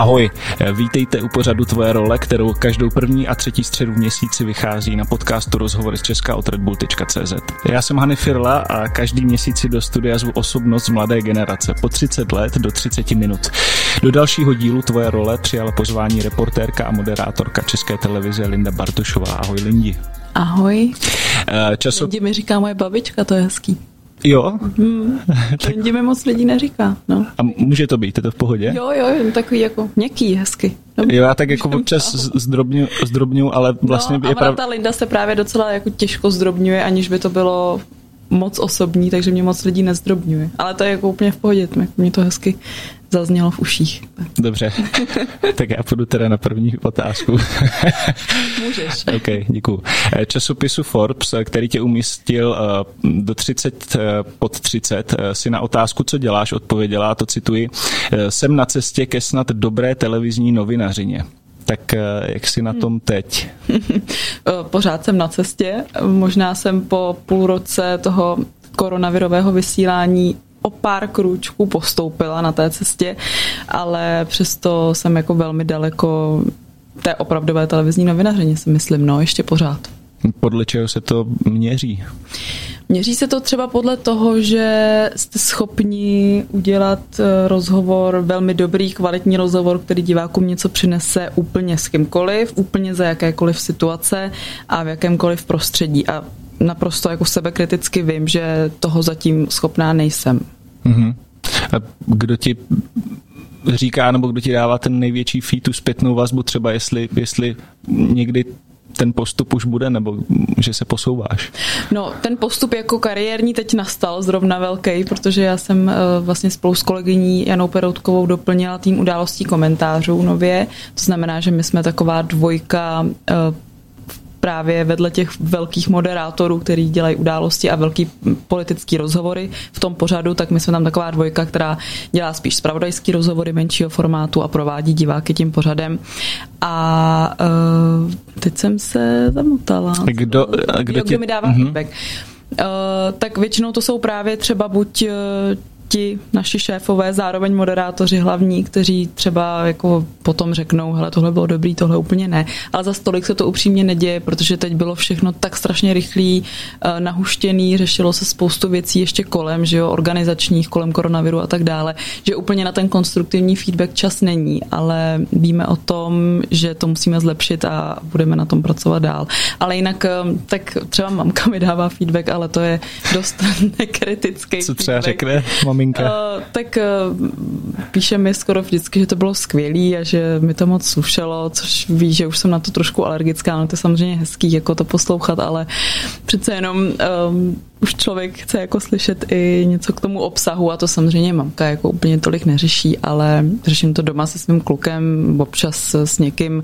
Ahoj, vítejte u pořadu Tvoje role, kterou každou první a třetí středu v měsíci vychází na podcastu Rozhovory z Česka od redbull.cz. Já jsem Hany Firla a každý měsíc si do studia zvu osobnost mladé generace po 30 let do 30 minut. Do dalšího dílu Tvoje role přijala pozvání reportérka a moderátorka České televize Linda Bartošová. Ahoj Lindi. Ahoj. Času... Lindi mi říká moje babička, to je hezký. Jo. Hmm, tak... mi moc lidí neříká. No. A může to být, je to v pohodě? Jo, jo, jen takový jako měkký, hezky. No, jo, já tak jako občas zdrobňu, zdrobňu ale vlastně no, je pravda. ta Linda se právě docela jako těžko zdrobňuje, aniž by to bylo moc osobní, takže mě moc lidí nezdrobňuje. Ale to je jako úplně v pohodě, mě to hezky zaznělo v uších. Dobře, tak já půjdu teda na první otázku. Můžeš. OK, děkuji. Časopisu Forbes, který tě umístil eh, do 30 eh, pod 30, eh, si na otázku, co děláš, odpověděla, a to cituji, jsem na cestě ke snad dobré televizní novinařině. Tak jak jsi na tom teď? Pořád jsem na cestě. Možná jsem po půl roce toho koronavirového vysílání o pár krůčků postoupila na té cestě, ale přesto jsem jako velmi daleko té opravdové televizní novinařině, si myslím, no, ještě pořád. Podle čeho se to měří? Měří se to třeba podle toho, že jste schopni udělat eh, rozhovor, velmi dobrý, kvalitní rozhovor, který divákům něco přinese úplně s kýmkoliv, úplně za jakékoliv situace a v jakémkoliv prostředí. A naprosto jako sebekriticky vím, že toho zatím schopná nejsem. Mm-hmm. A kdo ti říká, nebo kdo ti dává ten největší feed, tu zpětnou vazbu, třeba jestli, jestli někdy ten postup už bude, nebo že se posouváš? No, ten postup jako kariérní teď nastal zrovna velký, protože já jsem uh, vlastně spolu s kolegyní Janou Peroutkovou doplnila tým událostí komentářů nově. To znamená, že my jsme taková dvojka uh, právě vedle těch velkých moderátorů, který dělají události a velký politický rozhovory v tom pořadu, tak my jsme tam taková dvojka, která dělá spíš spravodajský rozhovory menšího formátu a provádí diváky tím pořadem. A uh, teď jsem se zamotala. Kdo, kdo, tě... kdo mi dává uh-huh. feedback? Uh, tak většinou to jsou právě třeba buď uh, ti naši šéfové, zároveň moderátoři hlavní, kteří třeba jako potom řeknou, hele, tohle bylo dobrý, tohle úplně ne. Ale za stolik se to upřímně neděje, protože teď bylo všechno tak strašně rychlý, eh, nahuštěný, řešilo se spoustu věcí ještě kolem, že jo, organizačních, kolem koronaviru a tak dále, že úplně na ten konstruktivní feedback čas není, ale víme o tom, že to musíme zlepšit a budeme na tom pracovat dál. Ale jinak, eh, tak třeba mamka mi dává feedback, ale to je dost nekritický Co třeba feedback. řekne maminka? Uh, tak uh, píše mi skoro vždycky, že to bylo skvělý a že mi to moc slušelo, což ví, že už jsem na to trošku alergická, no to je samozřejmě hezký jako to poslouchat, ale přece jenom um, už člověk chce jako slyšet i něco k tomu obsahu a to samozřejmě mamka jako úplně tolik neřeší, ale řeším to doma se svým klukem, občas s někým,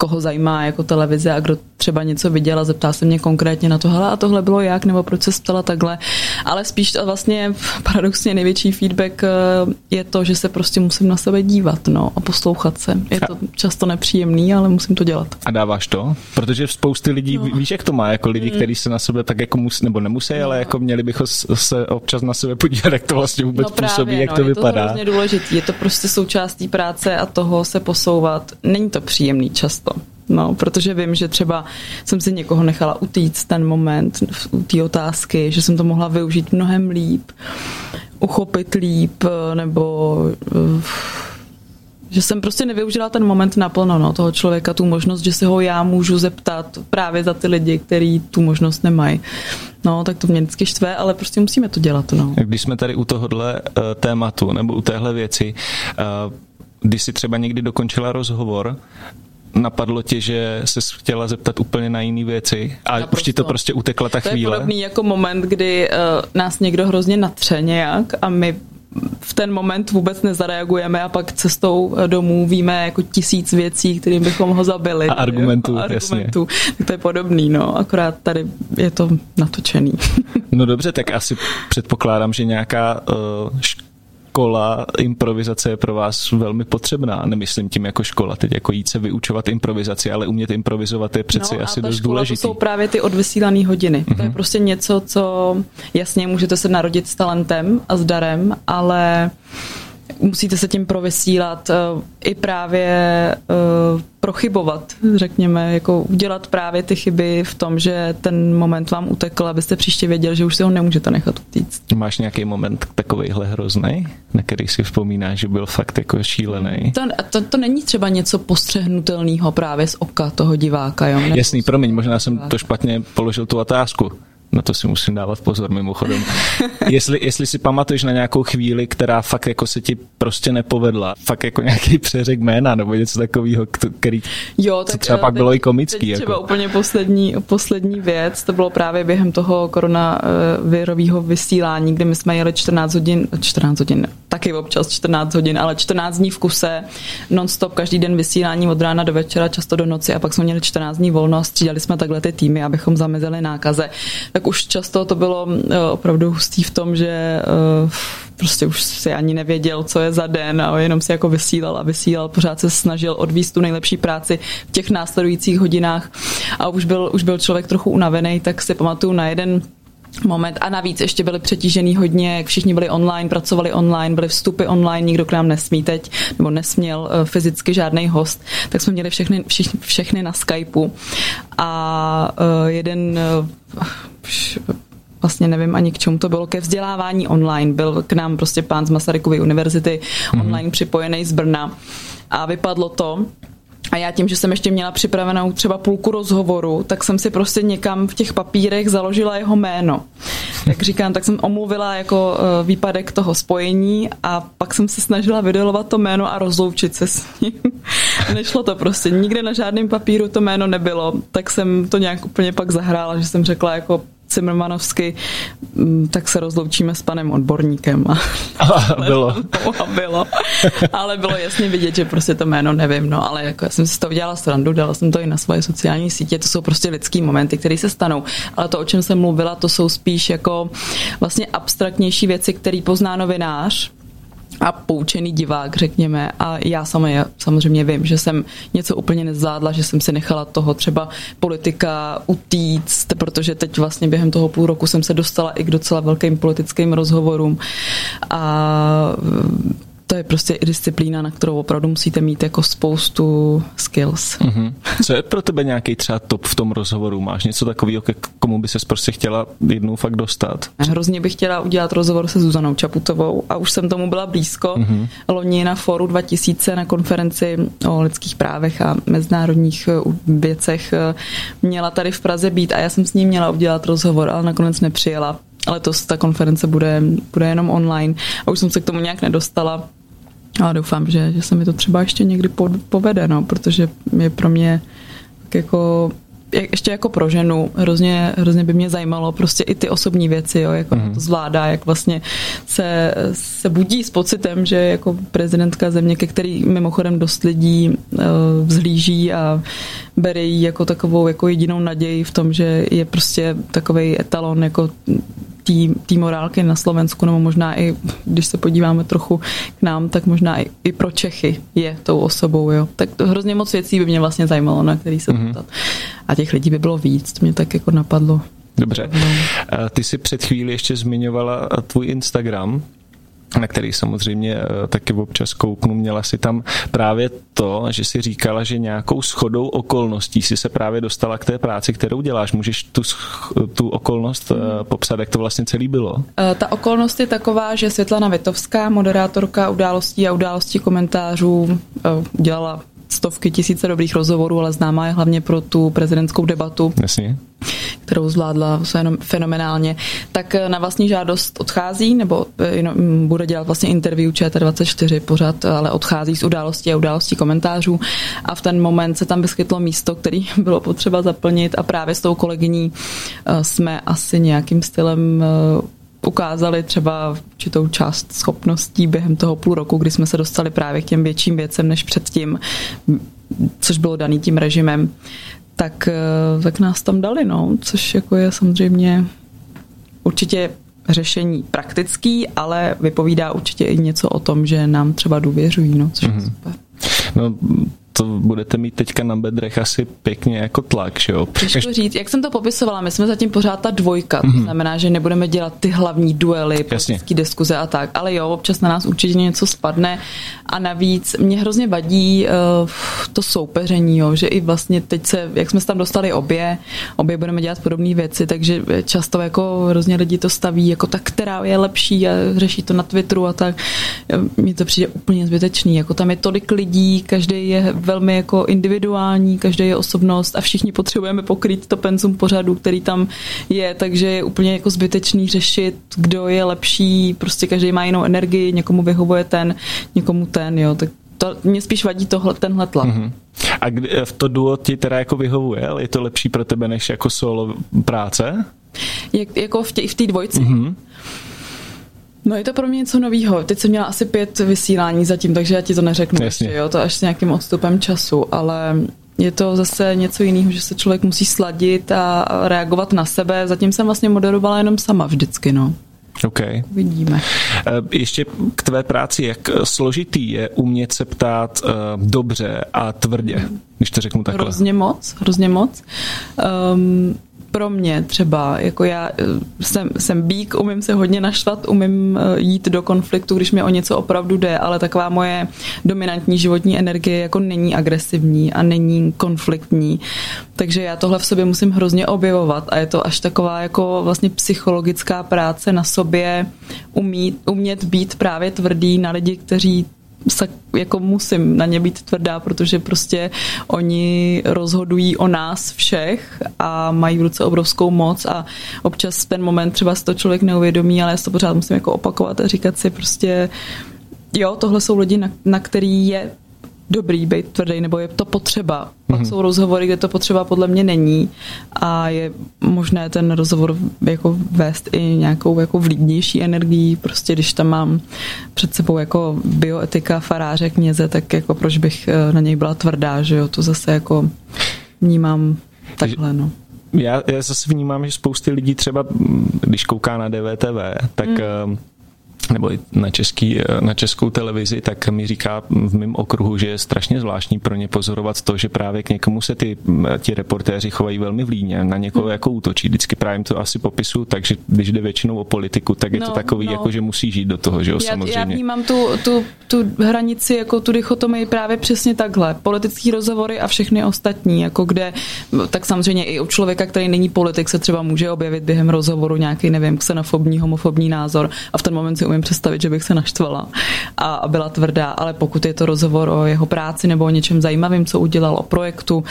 koho zajímá jako televize a kdo třeba něco viděl a zeptá se mě konkrétně na to, hele a tohle bylo jak, nebo proč se stala takhle. Ale spíš vlastně paradoxně největší feedback eh, je to, že se prostě musím na sebe dívat no, a poslouchat se. Je to často nepříjemný, ale musím to dělat. A dáváš to? Protože spousty lidí, no. víš, jak to má, jako lidi, mm. kteří se na sebe tak jako musí, nebo nemusí, no. ale jako měli bychom se občas na sebe podívat, jak to vlastně vůbec no právě, působí, jak no, to je vypadá. To je důležité. Je to prostě součástí práce a toho se posouvat. Není to příjemný často. No, protože vím, že třeba jsem si někoho nechala utíct ten moment u té otázky, že jsem to mohla využít mnohem líp, uchopit líp, nebo eh, že jsem prostě nevyužila ten moment naplno, no, toho člověka, tu možnost, že se ho já můžu zeptat právě za ty lidi, kteří tu možnost nemají. No, tak to mě vždycky štve, ale prostě musíme to dělat, no. Když jsme tady u tohohle uh, tématu, nebo u téhle věci, uh, když si třeba někdy dokončila rozhovor napadlo tě, že se chtěla zeptat úplně na jiné věci a Naprosto. už ti to prostě utekla ta chvíle? To je podobný jako moment, kdy uh, nás někdo hrozně natře nějak a my v ten moment vůbec nezareagujeme a pak cestou domů víme jako tisíc věcí, kterým bychom ho zabili. A argumentů, a argumentů. jasně. Tak to je podobný, no, akorát tady je to natočený. No dobře, tak asi předpokládám, že nějaká uh, škola improvizace je pro vás velmi potřebná. Nemyslím tím jako škola, teď jako jít se vyučovat improvizaci, ale umět improvizovat je přeci no, asi dost škola, důležitý. To jsou právě ty odvysílané hodiny. Mm-hmm. To je mhm. prostě něco, co jasně můžete se narodit s talentem a s darem, ale musíte se tím provysílat, i právě prochybovat, řekněme, jako udělat právě ty chyby v tom, že ten moment vám utekl, abyste příště věděl, že už si ho nemůžete nechat utíct. Máš nějaký moment takovýhle hrozný, na který si vzpomínáš, že byl fakt jako šílený? To, to, to není třeba něco postřehnutelného právě z oka toho diváka. Jo? Jasný, promiň, možná jsem to špatně položil tu otázku. Na to si musím dávat pozor mimochodem. jestli, jestli si pamatuješ na nějakou chvíli, která fakt jako se ti prostě nepovedla, fakt jako nějaký přeřek jména nebo něco takového, který jo, tak, třeba pak teď, bylo i komický. Teď jako. třeba úplně poslední, poslední věc, to bylo právě během toho koronavirového vysílání, kdy my jsme jeli 14 hodin, 14 hodin, taky občas 14 hodin, ale 14 dní v kuse, non-stop, každý den vysílání od rána do večera, často do noci a pak jsme měli 14 dní volno a střídali jsme takhle ty týmy, abychom zamezili nákaze. Tak už často to bylo eh, opravdu hustý v tom, že eh, prostě už si ani nevěděl, co je za den a jenom si jako vysílal a vysílal, pořád se snažil odvíst tu nejlepší práci v těch následujících hodinách. A už byl, už byl člověk trochu unavený, tak si pamatuju na jeden moment. A navíc ještě byli přetížený hodně, všichni byli online, pracovali online, byly vstupy online, nikdo k nám nesmí teď, nebo nesměl eh, fyzicky žádný host, tak jsme měli všechny, všichni, všechny na Skypeu. A jeden vlastně nevím ani k čemu to bylo, ke vzdělávání online. Byl k nám prostě pán z Masarykovy univerzity mm-hmm. online připojený z Brna a vypadlo to, a já tím, že jsem ještě měla připravenou třeba půlku rozhovoru, tak jsem si prostě někam v těch papírech založila jeho jméno. Tak říkám, tak jsem omluvila jako eh, výpadek toho spojení a pak jsem se snažila vydolovat to jméno a rozloučit se s ním. Nešlo to prostě, nikde na žádném papíru to jméno nebylo, tak jsem to nějak úplně pak zahrála, že jsem řekla jako Cimrmanovsky, mm, tak se rozloučíme s panem odborníkem. A, a bylo. A bylo. Ale bylo jasně vidět, že prostě to jméno nevím, no, ale jako já jsem si to udělala srandu, dala jsem to i na svoje sociální sítě, to jsou prostě lidský momenty, které se stanou. Ale to, o čem jsem mluvila, to jsou spíš jako vlastně abstraktnější věci, které pozná novinář, a poučený divák, řekněme. A já sama já samozřejmě vím, že jsem něco úplně nezvládla, že jsem si nechala toho třeba politika utíct, protože teď vlastně během toho půl roku jsem se dostala i k docela velkým politickým rozhovorům. A to je prostě disciplína, na kterou opravdu musíte mít jako spoustu skills. Mm-hmm. Co je pro tebe nějaký třeba top v tom rozhovoru? Máš něco takového, k komu by se prostě chtěla jednou fakt dostat? Hrozně bych chtěla udělat rozhovor se Zuzanou Čaputovou a už jsem tomu byla blízko. Mm-hmm. Loni na Foru 2000 na konferenci o lidských právech a mezinárodních eh, věcech eh, měla tady v Praze být a já jsem s ní měla udělat rozhovor, ale nakonec nepřijela letos ta konference bude, bude jenom online a už jsem se k tomu nějak nedostala. Ale doufám, že, že se mi to třeba ještě někdy povede, no, protože je pro mě tak jako ještě jako pro ženu hrozně, hrozně by mě zajímalo prostě i ty osobní věci, jo, jak mm. to zvládá, jak vlastně se, se budí s pocitem, že jako prezidentka země, ke který mimochodem dost lidí uh, vzhlíží a bere ji jako takovou jako jedinou naději v tom, že je prostě takový etalon jako té morálky na Slovensku, nebo možná i, když se podíváme trochu k nám, tak možná i, i pro Čechy je tou osobou. Jo. Tak to hrozně moc věcí by mě vlastně zajímalo, na který se mm-hmm. A těch lidí by bylo víc, to mě tak jako napadlo. Dobře. No. Ty jsi před chvíli ještě zmiňovala tvůj Instagram na který samozřejmě eh, taky občas kouknu, měla si tam právě to, že si říkala, že nějakou schodou okolností si se právě dostala k té práci, kterou děláš. Můžeš tu, tu okolnost eh, popsat, jak to vlastně celý bylo? Eh, ta okolnost je taková, že Světlana Vitovská, moderátorka událostí a událostí komentářů, dělala stovky tisíce dobrých rozhovorů, ale známá je hlavně pro tu prezidentskou debatu. Jasně. kterou zvládla fenomenálně, tak na vlastní žádost odchází, nebo mm, bude dělat vlastně interview ČT24 pořád, ale odchází z událostí a událostí komentářů. A v ten moment se tam vyskytlo místo, který bylo potřeba zaplnit. A právě s tou kolegyní eh, jsme asi nějakým stylem eh, ukázali třeba určitou část schopností během toho půl roku, kdy jsme se dostali právě k těm větším věcem než předtím, což bylo daný tím režimem, tak, eh, tak nás tam dali, no, což jako je samozřejmě určitě řešení praktický, ale vypovídá určitě i něco o tom, že nám třeba důvěřují, no, což mm-hmm. je mhm. super. No, to budete mít teďka na bedrech asi pěkně jako tlak, že jo? Těžko říct, jak jsem to popisovala, my jsme zatím pořád ta dvojka, mm-hmm. to mhm. znamená, že nebudeme dělat ty hlavní duely, politické diskuze a tak, ale jo, občas na nás určitě něco spadne a navíc mě hrozně vadí uh, to soupeření, jo, že i vlastně teď se, jak jsme se tam dostali obě, obě budeme dělat podobné věci, takže často jako hrozně lidi to staví jako tak, která je lepší a řeší to na Twitteru a tak. Mně to přijde úplně zbytečný, jako tam je tolik lidí, každý je velmi jako individuální, každý je osobnost a všichni potřebujeme pokrýt to penzum pořadu, který tam je, takže je úplně jako zbytečný řešit, kdo je lepší, prostě každý má jinou energii, někomu vyhovuje ten, někomu ten, jo, tak to mě spíš vadí tohle, tenhle tlak. Mm-hmm. A kdy, v to duo ti teda jako vyhovuje, ale je to lepší pro tebe než jako solo práce? Jak, jako v té v dvojci? Mm-hmm. No je to pro mě něco novýho. Teď jsem měla asi pět vysílání zatím, takže já ti to neřeknu Jasně. ještě, jo, to až s nějakým odstupem času, ale je to zase něco jiného, že se člověk musí sladit a reagovat na sebe. Zatím jsem vlastně moderovala jenom sama vždycky, no. OK. Vidíme. Eh, ještě k tvé práci, jak složitý je umět se ptát uh, dobře a tvrdě, když to řeknu takhle? Hrozně moc, hrozně moc. Um, pro mě třeba, jako já eh, jsem, jsem bík, umím se hodně naštvat, umím eh, jít do konfliktu, když mi o něco opravdu jde, ale taková moje dominantní životní energie jako není agresivní a není konfliktní. Takže já tohle v sobě musím hrozně objevovat a je to až taková jako vlastně psychologická práce na sobě umít, umět být právě tvrdý na lidi, kteří se jako musím na ně být tvrdá, protože prostě oni rozhodují o nás všech a mají v ruce obrovskou moc a občas ten moment třeba si to člověk neuvědomí, ale já to pořád musím jako opakovat a říkat si prostě jo, tohle jsou lidi, na, na který je dobrý být tvrdý, nebo je to potřeba. Pak mm-hmm. jsou rozhovory, kde to potřeba podle mě není a je možné ten rozhovor jako vést i nějakou jako vlídnější energií, prostě když tam mám před sebou jako bioetika faráře kněze, tak jako proč bych eh, na něj byla tvrdá, že jo, to zase jako vnímám takhle, no. Já, já zase vnímám, že spousty lidí třeba, když kouká na DVTV, tak mm nebo i na, český, na českou televizi, tak mi říká v mém okruhu, že je strašně zvláštní pro ně pozorovat to, že právě k někomu se ty, ti reportéři chovají velmi vlídně, na někoho hmm. jako útočí. Vždycky právě to asi popisu, takže když jde většinou o politiku, tak je no, to takový, no. jako že musí žít do toho, že jo, já, samozřejmě. Já vnímám tu, tu, tu hranici, jako tu dichotomii právě přesně takhle. Politický rozhovory a všechny ostatní, jako kde, tak samozřejmě i u člověka, který není politik, se třeba může objevit během rozhovoru nějaký, nevím, xenofobní, homofobní názor a v ten moment si umím umím představit, že bych se naštvala a byla tvrdá, ale pokud je to rozhovor o jeho práci nebo o něčem zajímavém, co udělal o projektu,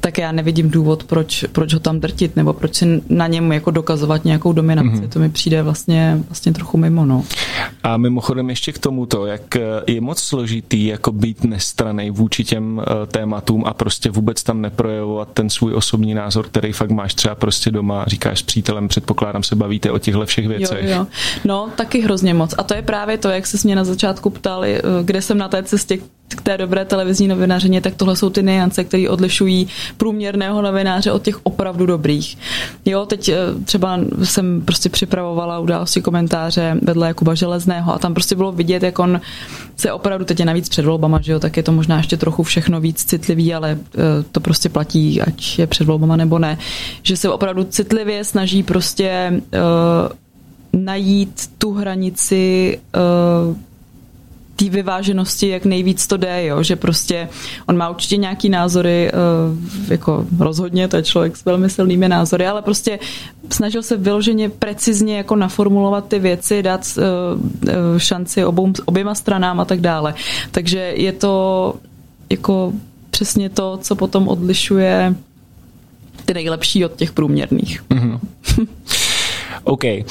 tak já nevidím důvod, proč, proč ho tam drtit nebo proč si na něm jako dokazovat nějakou dominaci. Mm-hmm. To mi přijde vlastně, vlastně trochu mimo. No. A mimochodem ještě k tomuto, jak je moc složitý jako být nestranej vůči těm eh, tématům a prostě vůbec tam neprojevovat ten svůj osobní názor, který fakt máš třeba prostě doma, říkáš s přítelem, předpokládám se bavíte o těchto všech věcech. Jo, jo. No, taky hrozně moc. A to je právě to, jak se mě na začátku ptali, eh, kde jsem na té cestě k té dobré televizní novinařině, tak tohle jsou ty niance, které odlišují průměrného novináře od těch opravdu dobrých. Jo, teď eh, třeba jsem prostě připravovala události komentáře vedle Jakuba Železného a tam prostě bylo vidět, jak on se opravdu, teď je navíc před volbama, že jo, tak je to možná ještě trochu všechno víc citlivý, ale eh, to prostě platí, ať je před volbama nebo ne, že se opravdu citlivě snaží prostě uh, najít tu hranici uh, té vyváženosti, jak nejvíc to jde, jo? že prostě on má určitě nějaký názory, uh, jako rozhodně, to je člověk s velmi silnými názory, ale prostě snažil se vyloženě precizně jako naformulovat ty věci, dát uh, šanci obou, oběma stranám a tak dále. Takže je to jako přesně to, co potom odlišuje ty nejlepší od těch průměrných. Mm-hmm. OK.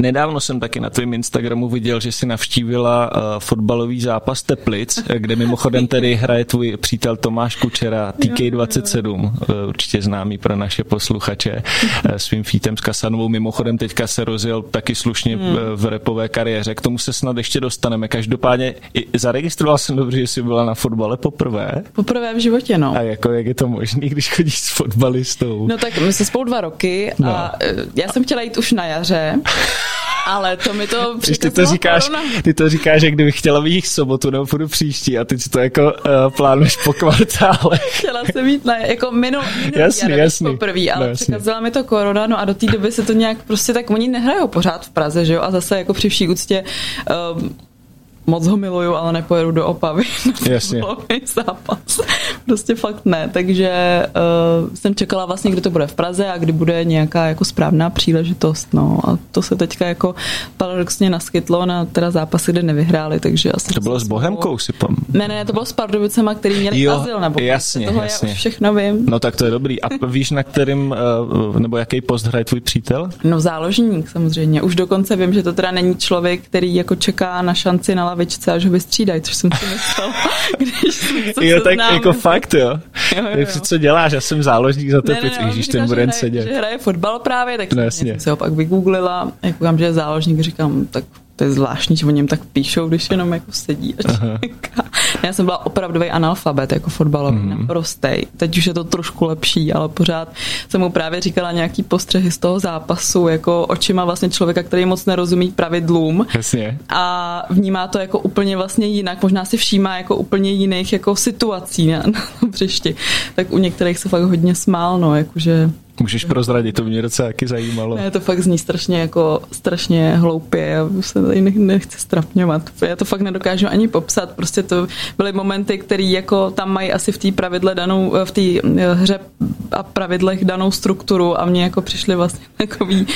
Nedávno jsem taky na tvém Instagramu viděl, že si navštívila uh, fotbalový zápas Teplic, kde mimochodem tedy hraje tvůj přítel Tomáš Kučera, TK27, uh, určitě známý pro naše posluchače, uh, svým fítem s Kasanovou. Mimochodem teďka se rozjel taky slušně hmm. v repové kariéře. K tomu se snad ještě dostaneme. Každopádně zaregistroval jsem dobře, že jsi byla na fotbale poprvé. Poprvé v životě, no. A jako jak je to možné, když chodíš s fotbalistou? No tak my jsme spolu dva roky a no. já jsem chtěla jít už na jaře. Ale to mi to Když ty to říkáš, korona. ty to říkáš, že kdybych chtěla být sobotu nebo půjdu příští a ty si to jako uh, plánuješ po kvartále. Chtěla jsem mít na, jako minul, minulý Jasný, jaro, jasný. poprvý, ale No, překazila mi to korona, no a do té doby se to nějak prostě tak, oni nehrajou pořád v Praze, že jo, a zase jako při vší úctě um, moc ho miluju, ale nepojedu do Opavy Jasně. zápas. Prostě fakt ne, takže uh, jsem čekala vlastně, kdy to bude v Praze a kdy bude nějaká jako správná příležitost, no a to se teďka jako paradoxně naskytlo na teda zápasy, kde nevyhráli, takže asi... To bylo s Bohemkou, si pam. Ne, ne, to bylo s Pardubicema, který měli Jo, azyl, nebo jasně, toho jasně. já už všechno vím. No tak to je dobrý. A víš, na kterým, uh, nebo jaký post hraje tvůj přítel? No záložník samozřejmě. Už dokonce vím, že to teda není člověk, který jako čeká na šanci na lavičce, až ho vystřídají, což jsem si myslela, když jsem se Jo, tak seznámila. jako fakt, jo. Jo, jo, co děláš? Já jsem záložník za Ne, ne, ne, mi ten bude že sedět. že hraje fotbal právě, tak No, jsem, si ho pak vygooglila, jak koukám, že je záložník, říkám, tak to je zvláštní, že o něm tak píšou, když jenom jako sedí a čeká. Já jsem byla opravdový analfabet jako fotbalový, Mhm. mm. naprostej. Teď už je to trošku lepší, ale pořád jsem mu právě říkala nějaký postřehy z toho zápasu, jako očima vlastně člověka, který moc nerozumí pravidlům Jasně. a vnímá to jako úplně vlastně jinak, možná si všímá jako úplně jiných jako situací na, na tom hřišti. Tak u některých se fakt hodně smál, no, jakože Můžeš prozradit, to mě docela taky zajímalo. ne, to fakt zní strašně jako strašně hloupě, já se tady nech- nechci strapňovat. Já to fakt nedokážu ani popsat, prostě to byly momenty, které jako tam mají asi v té pravidle danou, v té eh, hře a pravidlech danou strukturu a mě jako přišly vlastně takový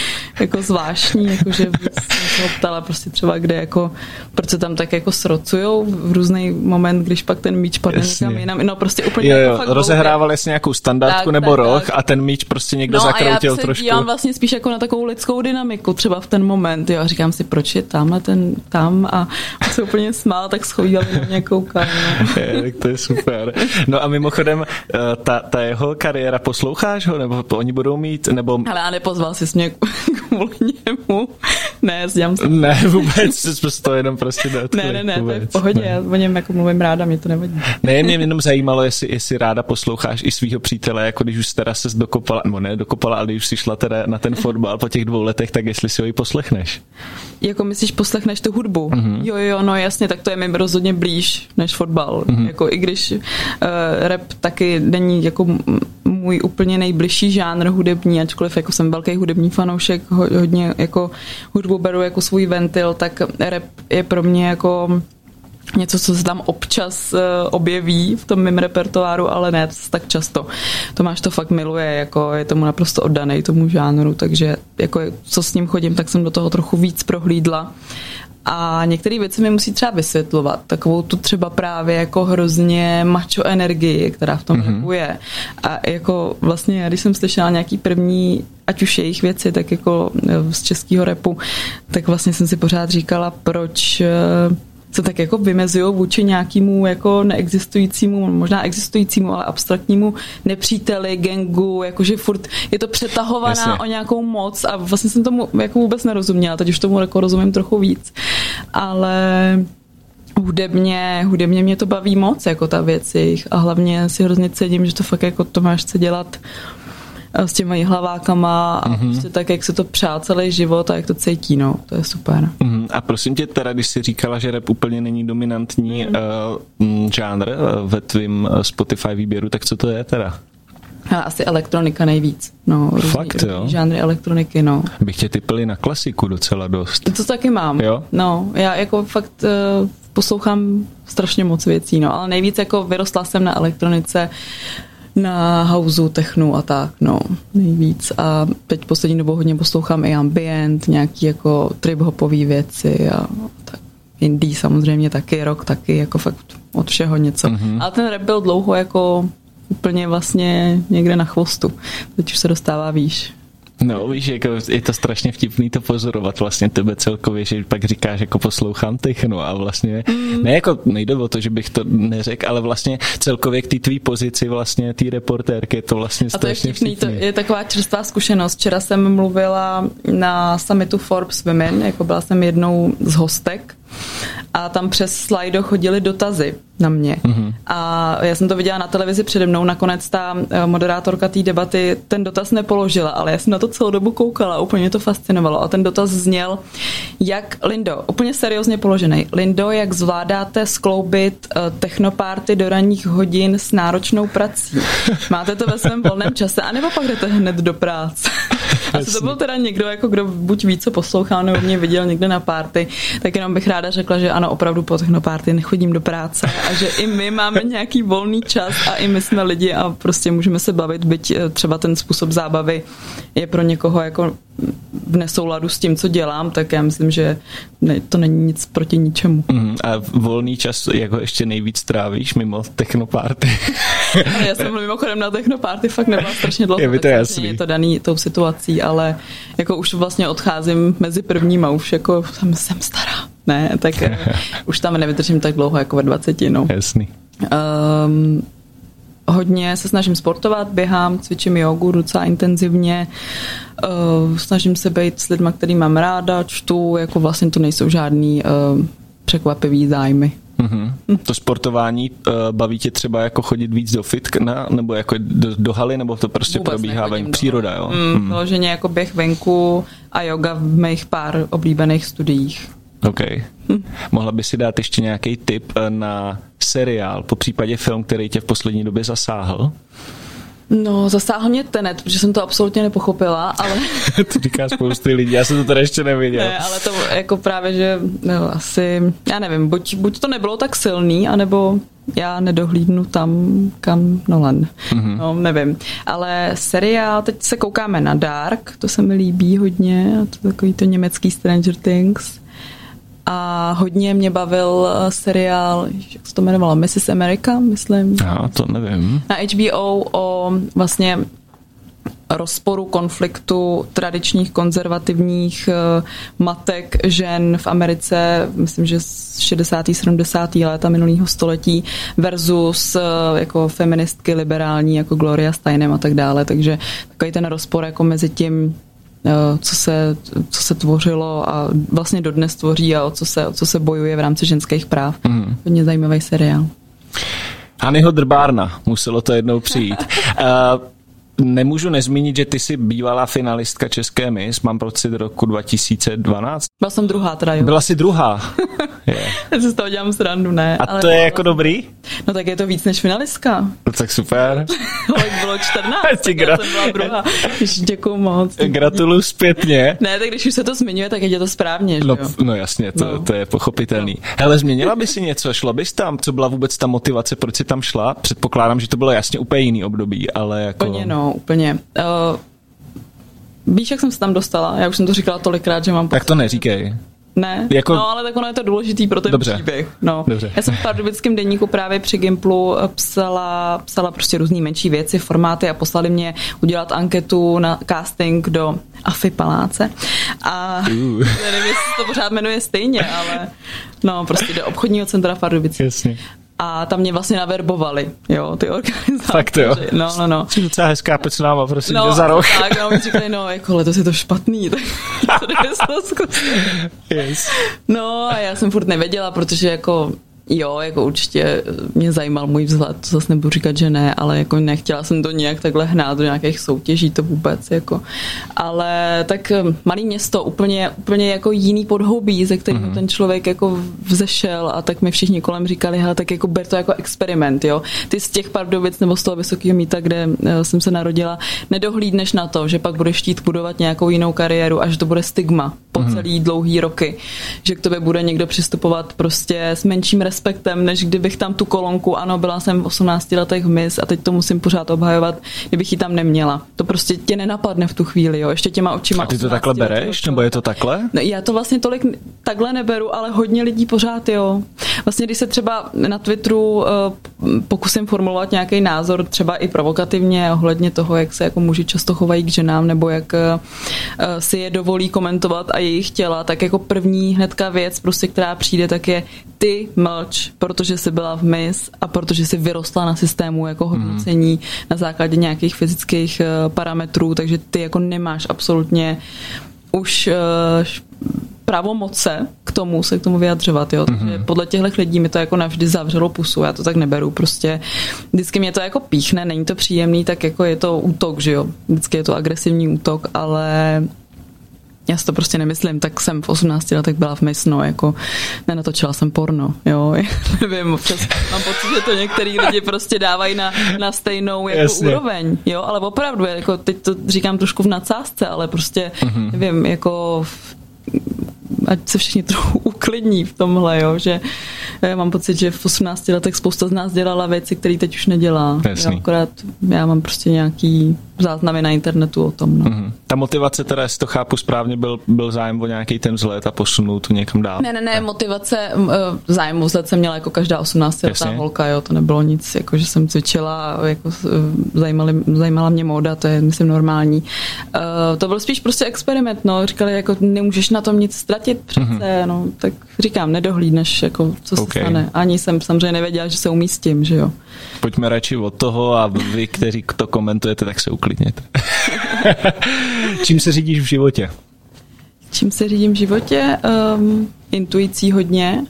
jako zvláštní, jakože jsem se ptala prostě třeba kde jako, proč se tam tak jako srocujou v různý moment, když pak ten míč padne Jasně. někam jinam, no prostě úplně Jo, jako jo, fakt rozehrával jsi nějakou standardku Tak, nebo tak, roh tak. a ten míč prostě někdo no zakroutil a já trošku. se dívám vlastně spíš jako na takovou lidskou dynamiku, třeba v ten moment, jo, a říkám si, proč je tamhle ten tam a on se úplně smál, tak schovíval na mě koukal, no. Tak to je super. No a mimochodem, eh, ta, ta jeho kariéra, posloucháš ho, nebo oni budou mít, nebo Ale a nepozval jsi mě kvůli němu. Ne, dělám se. ne, vůbec, toho jenom prostě neodkli, Ne, ne, ne, to je v vůbec. pohodě, Ne. já o něm jako mluvím ráda, mě to nevadí. Ne, mě jenom zajímalo, jestli, jestli ráda posloucháš i svého přítele, jako když už teda se dokopala, nebo ne dokopala, ale když už si šla teda na ten fotbal po těch dvou letech, tak jestli si ho i poslechneš. Jako myslíš, poslechneš tu hudbu? Mm-hmm. Jo, jo, no jasně, tak to je mi rozhodně blíž než fotbal. Mm-hmm. Jako i když uh, rap taky není jako můj úplně nejbližší žánr hudební, ačkoliv jako jsem velký hudební fanoušek, ho, hodně jako hudbu beru jako svůj ventil, tak rap je pro mě jako něco, co se tam občas uh, objeví v tom mém repertoáru, ale ne tak často. Tomáš to fakt miluje, jako je tomu naprosto oddaný tomu žánru, takže jako co s ním chodím, tak jsem do toho trochu víc prohlídla. A některé věci mi musí třeba vysvětlovat. Takovou tu třeba právě jako hrozně macho energii, která v tom mm-hmm. je. A jako vlastně, když jsem slyšela nějaký první, ať už jejich věci, tak jako eh, z českého repu, tak vlastně jsem si pořád říkala, proč eh, se tak jako vymezují vůči nějakému jako neexistujícímu, možná existujícímu, ale abstraktnímu nepříteli, gengu, jakože furt je to přetahovaná Jasně. o nějakou moc a vlastně jsem tomu jako vůbec nerozuměla, teď už tomu jako rozumím trochu víc, ale hudebně, hudebně mě to baví moc, jako ta věc jejich a hlavně si hrozně cením, že to fakt jako Tomáš chce dělat eh, s těma hlavákama a mm-hmm. prostě tak, jak se to přál celý život a jak to cítí, no, to je super. Mhm. A prosím tě, teda, když jsi říkala, že rap úplně není dominantní mm. uh, žánr uh, ve tvým uh, Spotify výběru, tak co to je teda? Ale asi elektronika nejvíc. No, různý, Fakt, jo? různý žánry elektroniky, no. Bych tě typili na klasiku docela dost. To taky mám. Jo? No, já jako fakt uh, poslouchám strašně moc věcí, no, ale nejvíc jako vyrostla jsem na elektronice, na houseu, technu a tak, no, nejvíc. A teď poslední dobou hodně poslouchám i ambient, nějaký jako trip-hopové věci a tak. Indie samozřejmě taky, rock taky, jako fakt od všeho něco. Mm-hmm. Ale ten rap byl dlouho jako úplně vlastně někde na chvostu. Teď už se dostává výš. No, víš, jako je to strašně vtipný to pozorovat vlastně tebe celkově, že pak říkáš, jako poslouchám techno a vlastně, mm. ne jako nejde o to, že bych to neřekl, ale vlastně celkově k té tvý pozici vlastně té reportérky je to vlastně A to je strašně vtipný, to vtipný. je taková čerstvá zkušenost. Včera jsem mluvila na summitu Forbes Women, jako byla jsem jednou z hostek a tam přes Slido chodili dotazy na mě. Mm-hmm. A já jsem to viděla na televizi přede mnou, nakonec ta eh, moderátorka té debaty ten dotaz nepoložila, ale já jsem na to celou dobu koukala, úplně to fascinovalo. A ten dotaz zněl, jak, Lindo, úplně seriózně položený, Lindo, jak zvládáte skloubit uh, technopárty do ranních hodin s náročnou prací? Máte to ve svém volném čase, anebo pak jdete hned do práce? A to byl teda někdo, jako kdo buď ví, co poslouchal, nebo mě viděl někde na párty, tak jenom bych ráda řekla, že ano, opravdu po technopárty nechodím do práce a že i my máme nějaký volný čas a i my jsme lidi a prostě můžeme se bavit, byť eh, třeba ten způsob zábavy je pro někoho jako v nesouladu s tím, co dělám, tak já myslím, že ne, to není nic proti ničemu. Mm, a volný čas jako ještě nejvíc trávíš mimo technopárty? já jsem mimochodem na technopárty fakt nebyla strašně dlouho. Je mi to jasný. Je to daný tou situací, ale jako už vlastně odcházím mezi prvníma, už jako jsem, jsem stará. Ne, tak eh, už tam nevydržím tak dlouho jako ve 20. No. Jasný. Um, hodně se snažím sportovat, běhám, cvičím jogu docela intenzivně, uh, snažím se být s lidmi, který mám ráda, čtu, jako vlastně to nejsou žádný uh, překvapivý zájmy. Mm-hmm. To sportování uh, baví tě třeba jako chodit víc do fitkna, nebo jako do, do haly, nebo to prostě Vůbec probíhá ven příroda, jo? Mm, mm. Vyloženě jako běh venku a yoga v mých pár oblíbených studiích. OK. Hm. Mohla by si dát ještě nějaký tip na seriál, po případě film, který tě v poslední době zasáhl? No, zasáhl mě Tenet, protože jsem to absolutně nepochopila, ale... to říká spousty lidí, já jsem to tady ještě neviděl. Ne, ale to jako právě, že no, asi, já nevím, buď, buď to nebylo tak silný, anebo já nedohlídnu tam, kam Nolan. Mm-hmm. No, nevím. Ale seriál, teď se koukáme na Dark, to se mi líbí hodně, a to takový to německý Stranger Things a hodně mě bavil eh, seriál, jak se to jmenovalo, Mrs. America, myslím. Já to nevím. Na HBO o vlastně rozporu, konfliktu tradičních konzervativních eh, matek žen v Americe, myslím, že z 60. 70. léta minulého století versus eh, jako feministky liberální jako Gloria Steinem a tak dále. Takže takový ten rozpor jako mezi tím co se, co se tvořilo a vlastně dodnes tvoří a o co se, o co se bojuje v rámci ženských práv. Mm. Hodně zajímavý seriál. Hanyho Drbárna, muselo to jednou přijít. Uh, Nemůžu nezmínit, že ty jsi bývalá finalistka České mis, mám pocit roku 2012. Byla jsem druhá teda, jo. Byla jsi druhá. yeah. Já si z toho dělám srandu, ne. A ale to je jako dobrý? No tak je to víc než finalistka. No tak super. ale bylo 14, tak gra... já jsem byla druhá. Děkuju moc. Gratuluju zpětně. Ne, tak když už se to zmiňuje, tak je to správně, no, jo? no jasně, to, no. to je pochopitelný. No. Hele, změnila by si něco, šla bys tam, co byla vůbec ta motivace, proč jsi tam šla? Předpokládám, že to bylo jasně úplně jiný období, ale jako... Úplně no, úplně. Uh, víš, jak jsem se tam dostala? Já už jsem to říkala tolikrát, že mám Tak to neříkej. Ne, jako... no ale tak ono je to důležitý pro ten Dobře. příběh. No. Dobře. Já jsem v pardubickém denníku právě při Gimplu psala, psala prostě různé menší věci, formáty a poslali mě udělat anketu na casting do Afy Paláce. A uh. nevím, jestli to pořád jmenuje stejně, ale no prostě do obchodního centra Pardubice. Jasně a tam mě vlastně naverbovali, jo, ty organizátoři. Fakt jo. No, no, no. Jsi docela hezká pecnáma, prosím, no, za rok. Tak, no, mi říkali, no, jako letos je to špatný, tak to. Yes. No a já jsem furt nevěděla, protože jako Jo, jako určitě mě zajímal můj vzhled, to zase nebudu říkat, že ne, ale jako nechtěla jsem to nějak takhle hnát do nějakých soutěží, to vůbec, jako. Ale tak eh, malý město, úplně, úplně jako jiný podhoubí, ze kterým mm-hmm. ten člověk jako vzešel a tak mi všichni kolem říkali, hele, tak jako ber to jako experiment, jo. Ty z těch Pardubic nebo z toho vysokého míta, kde eh, jsem se narodila, nedohlídneš na to, že pak budeš chtít budovat nějakou jinou kariéru a že to bude stigma po mm-hmm. celý dlouhý roky, že k tobě bude někdo přistupovat prostě s menším respektem, než kdybych tam tu kolonku, ano, byla jsem v 18 letech v mis a teď to musím pořád obhajovat, kdybych ji tam neměla. To prostě tě nenapadne v tu chvíli, jo, ještě těma očima. A ty to takhle bereš, nebo je to takhle? No, já to vlastně tolik takhle neberu, ale hodně lidí pořád, jo. Vlastně, když se třeba na Twitteru uh, pokusím formulovat nějaký názor, třeba i provokativně, ohledně toho, jak se jako muži často chovají k ženám, nebo jak uh, si je dovolí komentovat a jejich těla, tak jako první hnedka věc, prostě, která přijde, tak je ty mlč, protože jsi byla v MIS a protože jsi vyrostla na systému jako mhm. hodnocení mm. na základě nějakých fyzických uh, parametrů, takže ty jako nemáš absolutně už uh, právo moce k tomu se k tomu vyjadřovat. Jo? Takže mm-hmm. podle těchto lidí mi to jako navždy zavřelo pusu. Já to tak neberu. Prostě vždycky mě to jako píchne, není to příjemný, tak jako je to útok, že jo. Vždycky je to agresivní útok, ale já si to prostě nemyslím, tak jsem v 18 letech byla v Mysno, jako nenatočila jsem porno, jo, nevím, občas mám pocit, že to některý lidi prostě dávají na, na stejnou jako Jasně. úroveň, jo, ale opravdu, jako teď to říkám trošku v nadsázce, ale prostě, mm-hmm. nevím, jako ať se všichni trochu uklidní v tomhle, jo, že já mám pocit, že v 18 letech spousta z nás dělala věci, které teď už nedělá. Jo, akorát já mám prostě nějaký záznamy na internetu o tom. No. Mm-hmm. Ta motivace, teda, jestli to chápu správně, byl, byl zájem o nějaký ten vzhled a posunout to někam dál. Ne, ne, ne, motivace, e, zájem o vzhled jsem měla jako každá 18 letá holka, jo, to nebylo nic, jako že jsem cvičila, jako e, zajímali, zajímala mě móda, to je, myslím, normální. Uh, to byl spíš prostě experiment, no, říkali, jako nemůžeš na tom nic ztratit přece, mm-hmm. no, tak říkám, nedohlídneš, jako, co okay. se stane. Ani jsem samozřejmě nevěděla, že se umístím, že jo. Pojďme radši od toho a vy, kteří to komentujete, tak se uklidněte. Čím se řídíš v životě? Čím se řídím v životě? Um, intuicí hodně,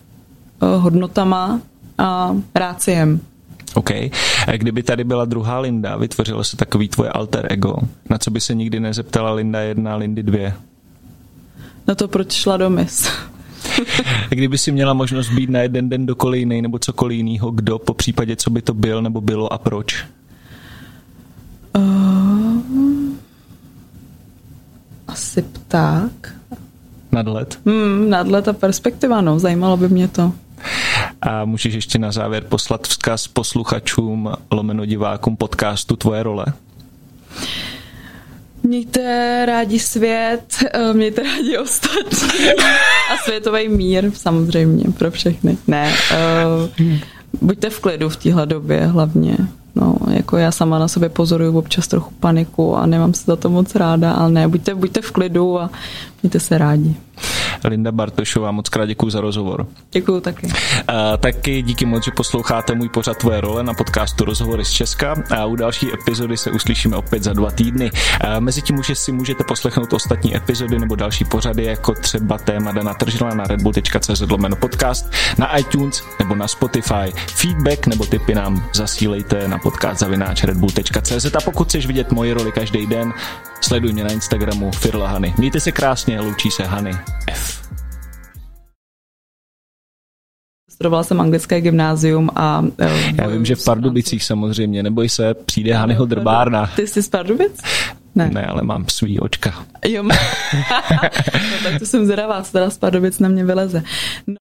uh, hodnotama a ráciem. OK. Kdyby tady byla druhá Linda, vytvořilo se takový tvoje alter ego, na co by se nikdy nezeptala Linda 1, Lindy 2? Na to, proč šla do mis. Kdyby si měla možnost být na jeden den dokoliv jiný nebo cokoliv jiného, kdo po případě, co by to byl nebo bylo a proč? Uh, asi pták. Nadlet? Hmm, nadlet a perspektiva, no, zajímalo by mě to. A můžeš ještě na závěr poslat vzkaz posluchačům, lomeno divákům podcastu Tvoje role? Mějte rádi svět, eh, mějte rádi ostatní a světový mír samozřejmě pro všechny. Ne, uh, buďte v klidu v téhle době hlavně. No, jako já sama na sobě pozoruju občas trochu paniku a nemám se za to moc ráda, ale ne, buďte, buďte v klidu a mějte se rádi. Linda Bartošová, moc krát děkuji za rozhovor. Děkuji taky. A, taky díky moc, že posloucháte můj pořad Tvoje role na podcastu Rozhovory z Česka a u další epizody se uslyšíme opět za dva týdny. A, mezi tím už si můžete poslechnout ostatní epizody nebo další pořady, jako třeba téma Dana Tržila na redbull.cz podcast, na iTunes nebo na Spotify. Feedback nebo tipy nám zasílejte na podcast zavináč redbull.cz a pokud chceš vidět moje roli každý den, sleduj mě na Instagramu Firla Hany. Mějte se krásně, loučí se Hany F. Studovala jsem anglické gymnázium a... Uh, Já vím, že v Pardubicích samozřejmě, neboj se, přijde Hanyho drbárna. Ty jsi z Pardubic? Ne. ne, ale mám svý očka. Jo, no, tak to jsem zvědavá, co teda z Pardubic na mě vyleze. No.